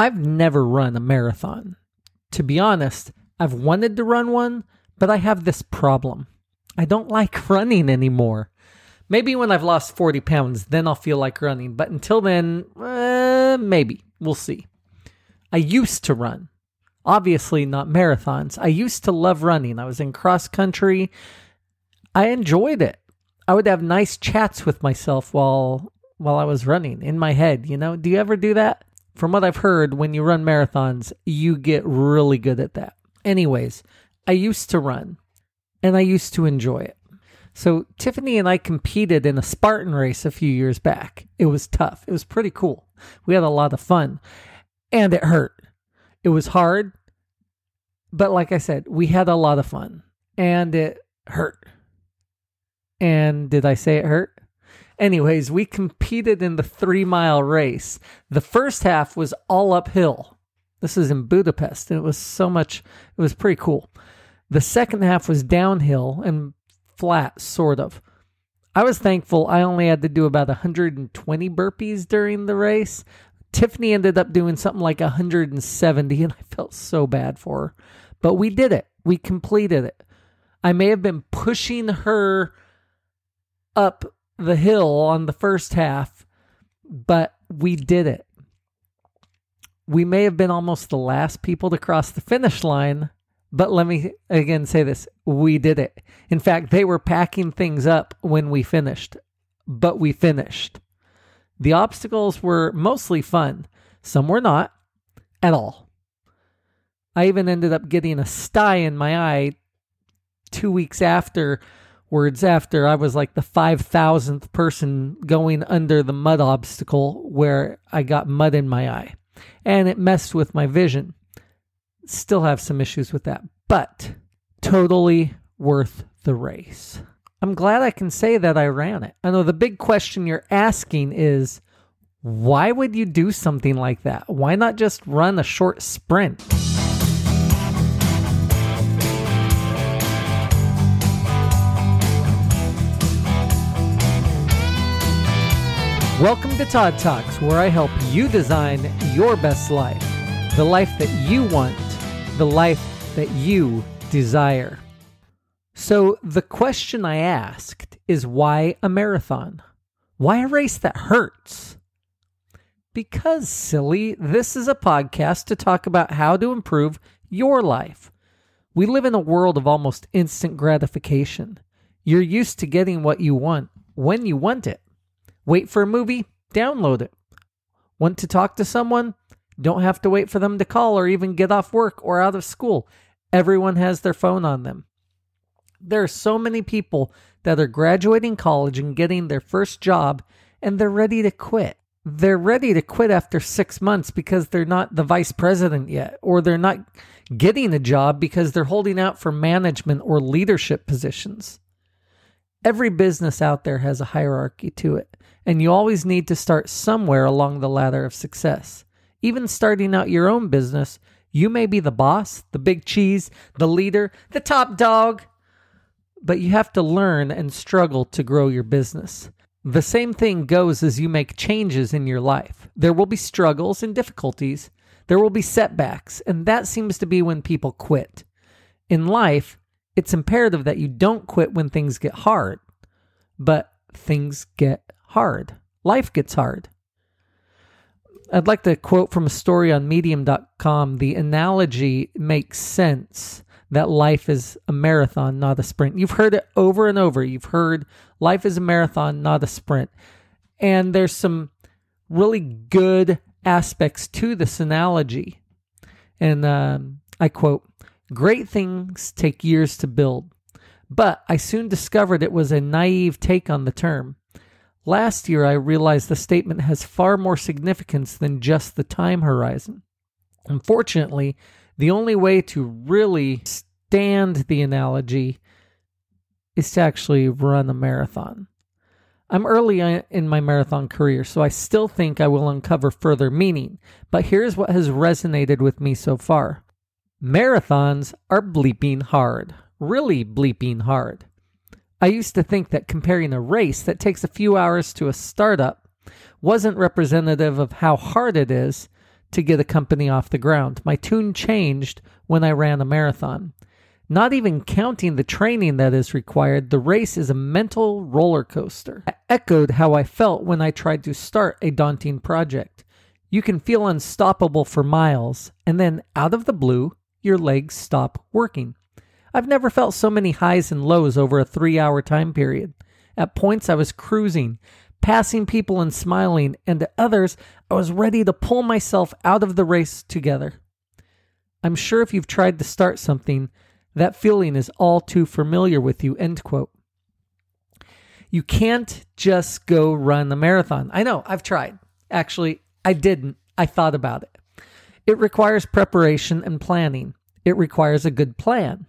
I've never run a marathon. To be honest, I've wanted to run one, but I have this problem. I don't like running anymore. Maybe when I've lost 40 pounds, then I'll feel like running. But until then, uh, maybe. We'll see. I used to run. Obviously, not marathons. I used to love running. I was in cross country. I enjoyed it. I would have nice chats with myself while while I was running in my head, you know? Do you ever do that? From what I've heard, when you run marathons, you get really good at that. Anyways, I used to run and I used to enjoy it. So Tiffany and I competed in a Spartan race a few years back. It was tough. It was pretty cool. We had a lot of fun and it hurt. It was hard, but like I said, we had a lot of fun and it hurt. And did I say it hurt? Anyways, we competed in the three mile race. The first half was all uphill. This is in Budapest, and it was so much, it was pretty cool. The second half was downhill and flat, sort of. I was thankful I only had to do about 120 burpees during the race. Tiffany ended up doing something like 170, and I felt so bad for her. But we did it, we completed it. I may have been pushing her up the hill on the first half, but we did it. We may have been almost the last people to cross the finish line, but let me again say this we did it. In fact, they were packing things up when we finished, but we finished. The obstacles were mostly fun, some were not at all. I even ended up getting a sty in my eye two weeks after words after I was like the 5,000th person going under the mud obstacle where I got mud in my eye. And it messed with my vision. Still have some issues with that, but totally worth the race. I'm glad I can say that I ran it. I know the big question you're asking is why would you do something like that? Why not just run a short sprint? Welcome to Todd Talks, where I help you design your best life, the life that you want, the life that you desire. So, the question I asked is why a marathon? Why a race that hurts? Because, silly, this is a podcast to talk about how to improve your life. We live in a world of almost instant gratification. You're used to getting what you want when you want it. Wait for a movie? Download it. Want to talk to someone? Don't have to wait for them to call or even get off work or out of school. Everyone has their phone on them. There are so many people that are graduating college and getting their first job and they're ready to quit. They're ready to quit after six months because they're not the vice president yet, or they're not getting a job because they're holding out for management or leadership positions. Every business out there has a hierarchy to it and you always need to start somewhere along the ladder of success. Even starting out your own business, you may be the boss, the big cheese, the leader, the top dog, but you have to learn and struggle to grow your business. The same thing goes as you make changes in your life. There will be struggles and difficulties, there will be setbacks, and that seems to be when people quit. In life, it's imperative that you don't quit when things get hard, but things get hard. Life gets hard. I'd like to quote from a story on medium.com. The analogy makes sense that life is a marathon, not a sprint. You've heard it over and over. You've heard life is a marathon, not a sprint. And there's some really good aspects to this analogy. And um, I quote Great things take years to build, but I soon discovered it was a naive take on the term. Last year, I realized the statement has far more significance than just the time horizon. Unfortunately, the only way to really stand the analogy is to actually run a marathon. I'm early in my marathon career, so I still think I will uncover further meaning, but here's what has resonated with me so far. Marathons are bleeping hard, really bleeping hard. I used to think that comparing a race that takes a few hours to a startup wasn't representative of how hard it is to get a company off the ground. My tune changed when I ran a marathon. Not even counting the training that is required, the race is a mental roller coaster. I echoed how I felt when I tried to start a daunting project. You can feel unstoppable for miles, and then out of the blue, your legs stop working. I've never felt so many highs and lows over a three hour time period. At points, I was cruising, passing people and smiling, and at others, I was ready to pull myself out of the race together. I'm sure if you've tried to start something, that feeling is all too familiar with you. End quote. You can't just go run a marathon. I know, I've tried. Actually, I didn't. I thought about it. It requires preparation and planning, it requires a good plan.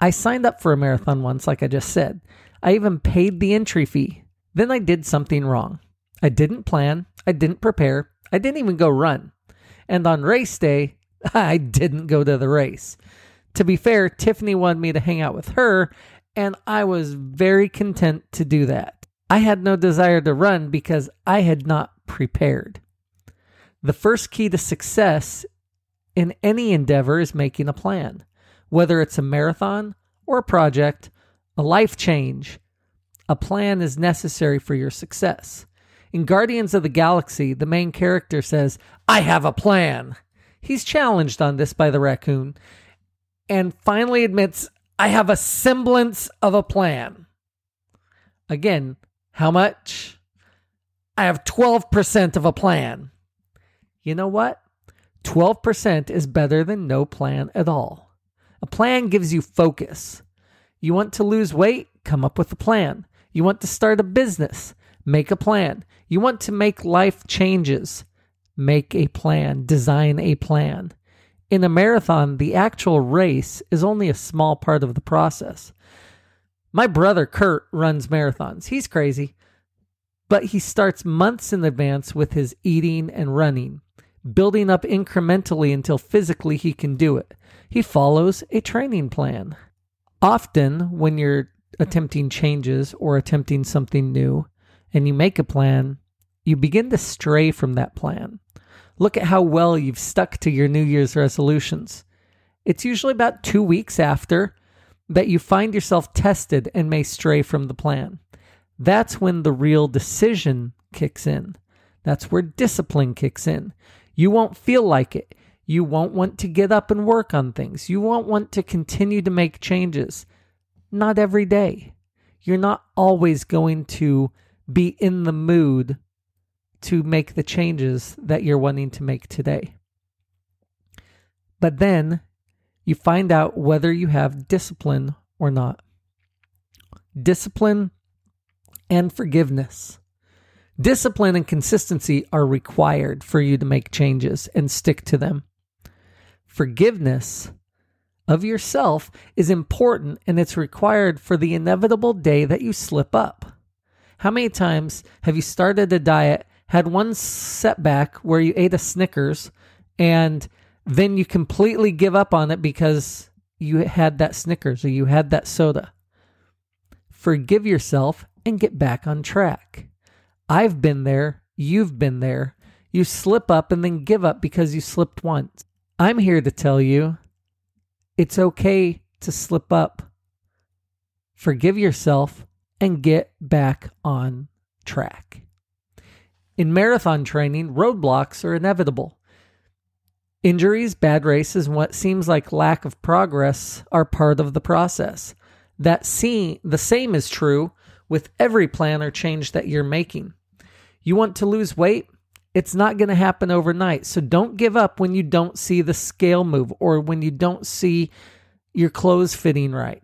I signed up for a marathon once, like I just said. I even paid the entry fee. Then I did something wrong. I didn't plan, I didn't prepare, I didn't even go run. And on race day, I didn't go to the race. To be fair, Tiffany wanted me to hang out with her, and I was very content to do that. I had no desire to run because I had not prepared. The first key to success in any endeavor is making a plan, whether it's a marathon or a project, a life change. A plan is necessary for your success. In Guardians of the Galaxy, the main character says, I have a plan. He's challenged on this by the raccoon and finally admits, I have a semblance of a plan. Again, how much? I have 12% of a plan. You know what? 12% is better than no plan at all. A plan gives you focus. You want to lose weight? Come up with a plan. You want to start a business? Make a plan. You want to make life changes? Make a plan. Design a plan. In a marathon, the actual race is only a small part of the process. My brother Kurt runs marathons. He's crazy, but he starts months in advance with his eating and running, building up incrementally until physically he can do it. He follows a training plan. Often, when you're attempting changes or attempting something new and you make a plan, you begin to stray from that plan. Look at how well you've stuck to your New Year's resolutions. It's usually about two weeks after that you find yourself tested and may stray from the plan. That's when the real decision kicks in. That's where discipline kicks in. You won't feel like it. You won't want to get up and work on things. You won't want to continue to make changes. Not every day. You're not always going to be in the mood to make the changes that you're wanting to make today. But then you find out whether you have discipline or not. Discipline and forgiveness. Discipline and consistency are required for you to make changes and stick to them. Forgiveness of yourself is important and it's required for the inevitable day that you slip up. How many times have you started a diet had one setback where you ate a Snickers and then you completely give up on it because you had that Snickers or you had that soda. Forgive yourself and get back on track. I've been there. You've been there. You slip up and then give up because you slipped once. I'm here to tell you it's okay to slip up. Forgive yourself and get back on track. In marathon training, roadblocks are inevitable. Injuries, bad races, and what seems like lack of progress are part of the process. That see, the same is true with every plan or change that you're making. You want to lose weight? It's not going to happen overnight. So don't give up when you don't see the scale move or when you don't see your clothes fitting right.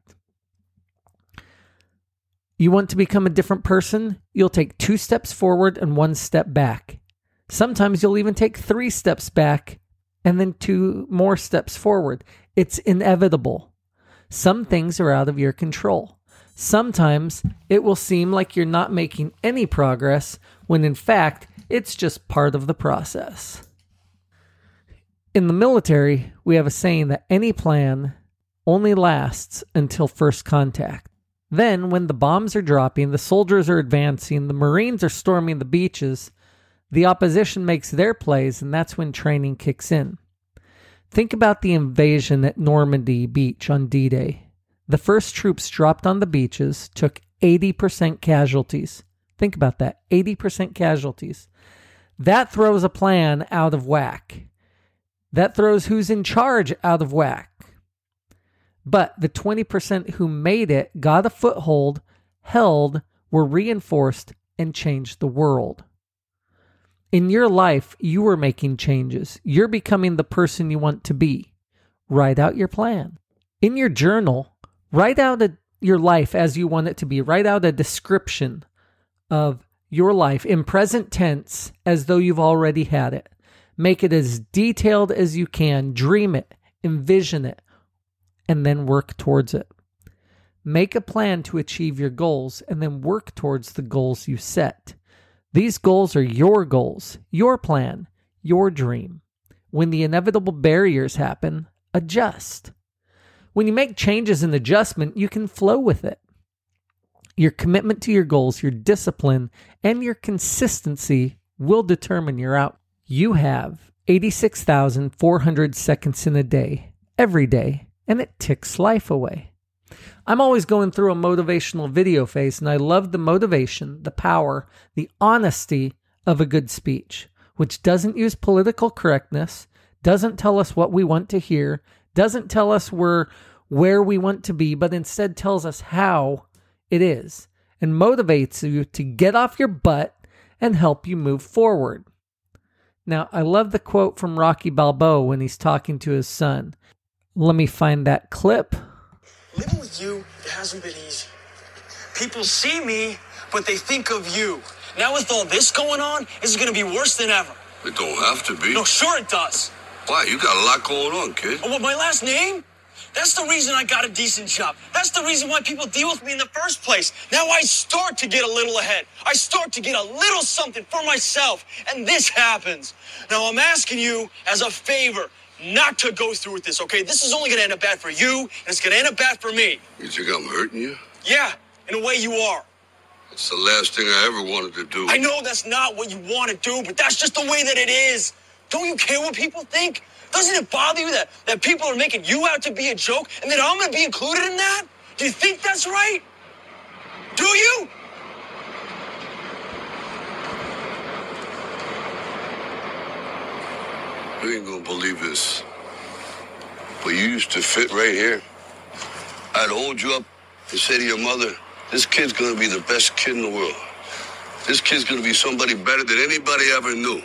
You want to become a different person? You'll take two steps forward and one step back. Sometimes you'll even take three steps back and then two more steps forward. It's inevitable. Some things are out of your control. Sometimes it will seem like you're not making any progress when in fact it's just part of the process. In the military, we have a saying that any plan only lasts until first contact. Then, when the bombs are dropping, the soldiers are advancing, the Marines are storming the beaches, The opposition makes their plays, and that's when training kicks in. Think about the invasion at Normandy Beach on D Day. The first troops dropped on the beaches, took 80% casualties. Think about that 80% casualties. That throws a plan out of whack. That throws who's in charge out of whack. But the 20% who made it, got a foothold, held, were reinforced, and changed the world. In your life, you are making changes. You're becoming the person you want to be. Write out your plan. In your journal, write out a, your life as you want it to be. Write out a description of your life in present tense as though you've already had it. Make it as detailed as you can. Dream it, envision it, and then work towards it. Make a plan to achieve your goals and then work towards the goals you set. These goals are your goals, your plan, your dream. When the inevitable barriers happen, adjust. When you make changes in adjustment, you can flow with it. Your commitment to your goals, your discipline, and your consistency will determine your out. You have 86,400 seconds in a day, every day, and it ticks life away. I'm always going through a motivational video phase, and I love the motivation, the power, the honesty of a good speech, which doesn't use political correctness, doesn't tell us what we want to hear, doesn't tell us we're where we want to be, but instead tells us how it is and motivates you to get off your butt and help you move forward. Now, I love the quote from Rocky Balboa when he's talking to his son. Let me find that clip. Living with you, it hasn't been easy. People see me, but they think of you. Now, with all this going on, this is going to be worse than ever. It don't have to be. No, sure it does. Why? You got a lot going on, kid. Oh, what, my last name? That's the reason I got a decent job. That's the reason why people deal with me in the first place. Now I start to get a little ahead. I start to get a little something for myself. And this happens. Now I'm asking you as a favor not to go through with this, okay? This is only gonna end up bad for you, and it's gonna end up bad for me. You think I'm hurting you? Yeah, in a way you are. It's the last thing I ever wanted to do. I know that's not what you want to do, but that's just the way that it is. Don't you care what people think? Doesn't it bother you that, that people are making you out to be a joke and that I'm going to be included in that? Do you think that's right? Do you? You ain't gonna believe this. But you used to fit right here. I'd hold you up and say to your mother, this kid's gonna be the best kid in the world. This kid's gonna be somebody better than anybody ever knew.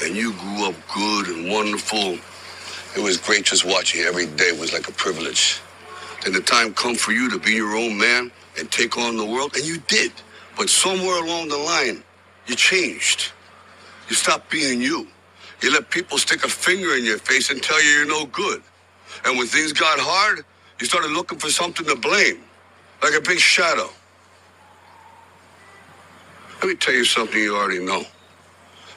And you grew up good and wonderful. It was great just watching every day. Was like a privilege. Then the time come for you to be your own man and take on the world, and you did. But somewhere along the line, you changed. You stopped being you. You let people stick a finger in your face and tell you you're no good. And when things got hard, you started looking for something to blame, like a big shadow. Let me tell you something you already know.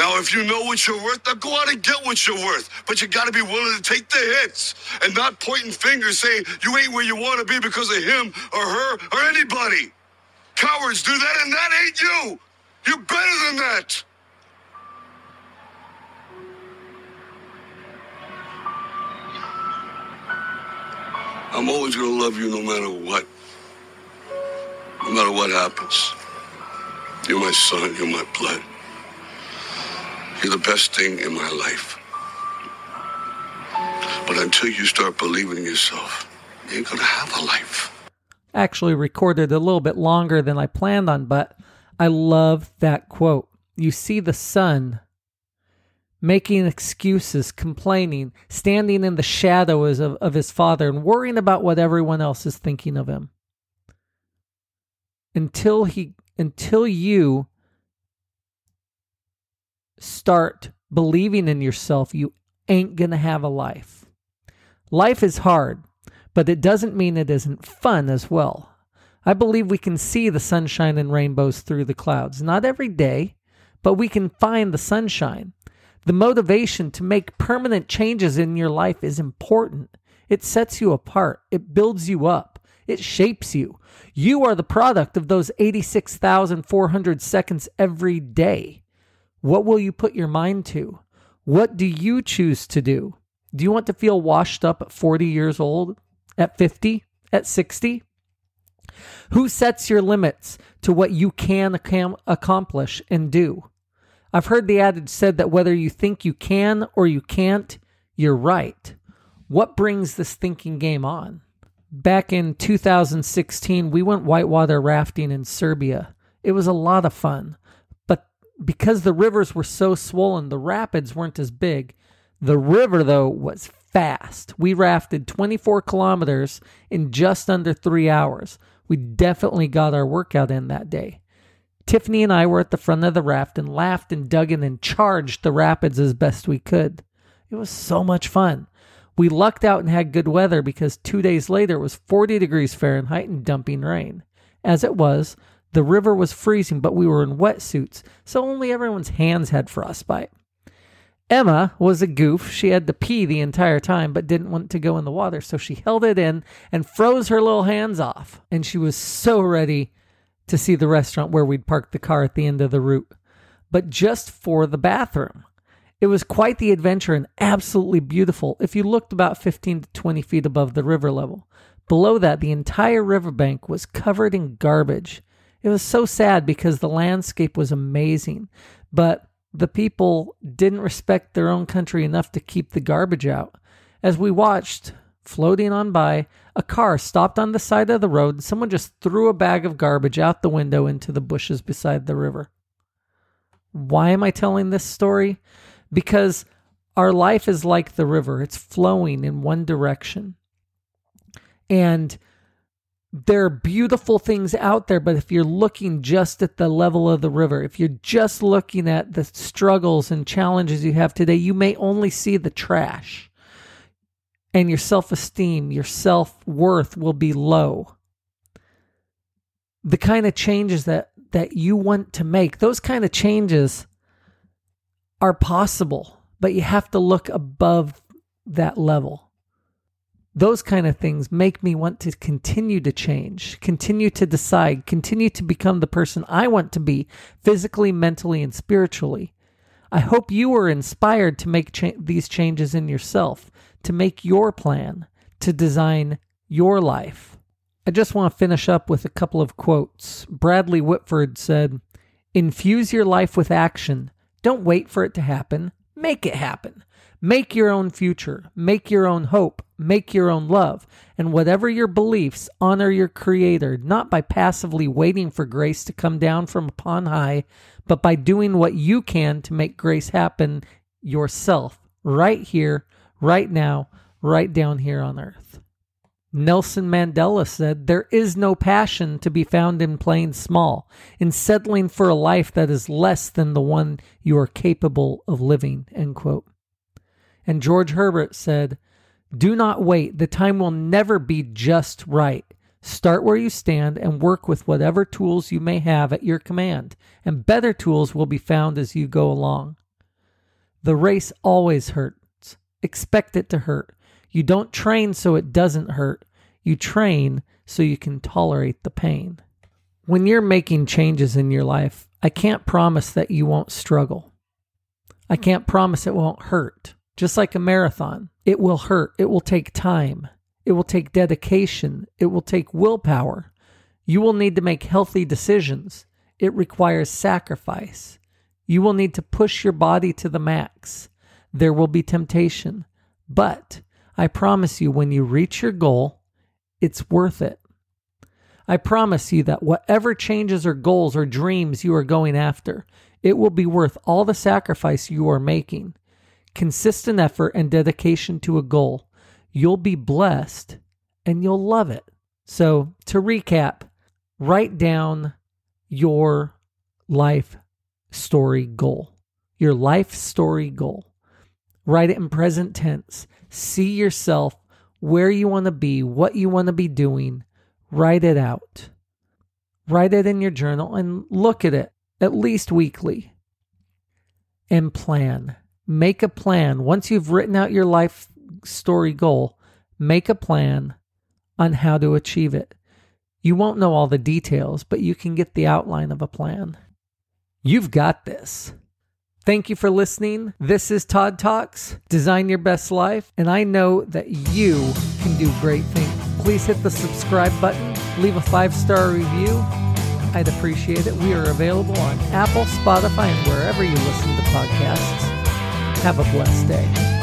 Now, if you know what you're worth, now go out and get what you're worth. But you got to be willing to take the hits and not pointing fingers saying you ain't where you want to be because of him or her or anybody. Cowards do that, and that ain't you. You're better than that. I'm always going to love you no matter what. No matter what happens. You're my son, you're my blood. You're the best thing in my life. But until you start believing in yourself, you ain't gonna have a life. Actually, recorded a little bit longer than I planned on, but I love that quote. You see the son making excuses, complaining, standing in the shadows of, of his father, and worrying about what everyone else is thinking of him. Until he until you start believing in yourself, you ain't going to have a life. Life is hard, but it doesn't mean it isn't fun as well. I believe we can see the sunshine and rainbows through the clouds. Not every day, but we can find the sunshine. The motivation to make permanent changes in your life is important. It sets you apart, it builds you up, it shapes you. You are the product of those 86,400 seconds every day. What will you put your mind to? What do you choose to do? Do you want to feel washed up at 40 years old, at 50, at 60? Who sets your limits to what you can accomplish and do? I've heard the adage said that whether you think you can or you can't, you're right. What brings this thinking game on? Back in 2016, we went whitewater rafting in Serbia. It was a lot of fun. Because the rivers were so swollen, the rapids weren't as big. The river, though, was fast. We rafted 24 kilometers in just under three hours. We definitely got our workout in that day. Tiffany and I were at the front of the raft and laughed and dug in and charged the rapids as best we could. It was so much fun. We lucked out and had good weather because two days later it was 40 degrees Fahrenheit and dumping rain. As it was, the river was freezing, but we were in wetsuits, so only everyone's hands had frostbite. Emma was a goof. She had to pee the entire time, but didn't want to go in the water, so she held it in and froze her little hands off. And she was so ready to see the restaurant where we'd parked the car at the end of the route, but just for the bathroom. It was quite the adventure and absolutely beautiful if you looked about 15 to 20 feet above the river level. Below that, the entire riverbank was covered in garbage. It was so sad because the landscape was amazing, but the people didn't respect their own country enough to keep the garbage out. As we watched, floating on by, a car stopped on the side of the road and someone just threw a bag of garbage out the window into the bushes beside the river. Why am I telling this story? Because our life is like the river, it's flowing in one direction. And there are beautiful things out there, but if you're looking just at the level of the river, if you're just looking at the struggles and challenges you have today, you may only see the trash and your self esteem, your self worth will be low. The kind of changes that, that you want to make, those kind of changes are possible, but you have to look above that level. Those kind of things make me want to continue to change, continue to decide, continue to become the person I want to be physically, mentally, and spiritually. I hope you are inspired to make cha- these changes in yourself to make your plan, to design your life. I just want to finish up with a couple of quotes. Bradley Whitford said, Infuse your life with action. Don't wait for it to happen. Make it happen. Make your own future. Make your own hope. Make your own love. And whatever your beliefs, honor your Creator, not by passively waiting for grace to come down from upon high, but by doing what you can to make grace happen yourself, right here, right now, right down here on earth. Nelson Mandela said, There is no passion to be found in playing small, in settling for a life that is less than the one you are capable of living. End quote. And George Herbert said, Do not wait. The time will never be just right. Start where you stand and work with whatever tools you may have at your command, and better tools will be found as you go along. The race always hurts expect it to hurt. You don't train so it doesn't hurt. You train so you can tolerate the pain. When you're making changes in your life, I can't promise that you won't struggle. I can't promise it won't hurt. Just like a marathon, it will hurt. It will take time. It will take dedication. It will take willpower. You will need to make healthy decisions. It requires sacrifice. You will need to push your body to the max. There will be temptation, but I promise you, when you reach your goal, it's worth it. I promise you that whatever changes or goals or dreams you are going after, it will be worth all the sacrifice you are making. Consistent effort and dedication to a goal. You'll be blessed and you'll love it. So, to recap, write down your life story goal. Your life story goal. Write it in present tense. See yourself where you want to be, what you want to be doing. Write it out. Write it in your journal and look at it at least weekly. And plan. Make a plan. Once you've written out your life story goal, make a plan on how to achieve it. You won't know all the details, but you can get the outline of a plan. You've got this. Thank you for listening. This is Todd Talks, Design Your Best Life, and I know that you can do great things. Please hit the subscribe button, leave a five star review. I'd appreciate it. We are available on Apple, Spotify, and wherever you listen to podcasts. Have a blessed day.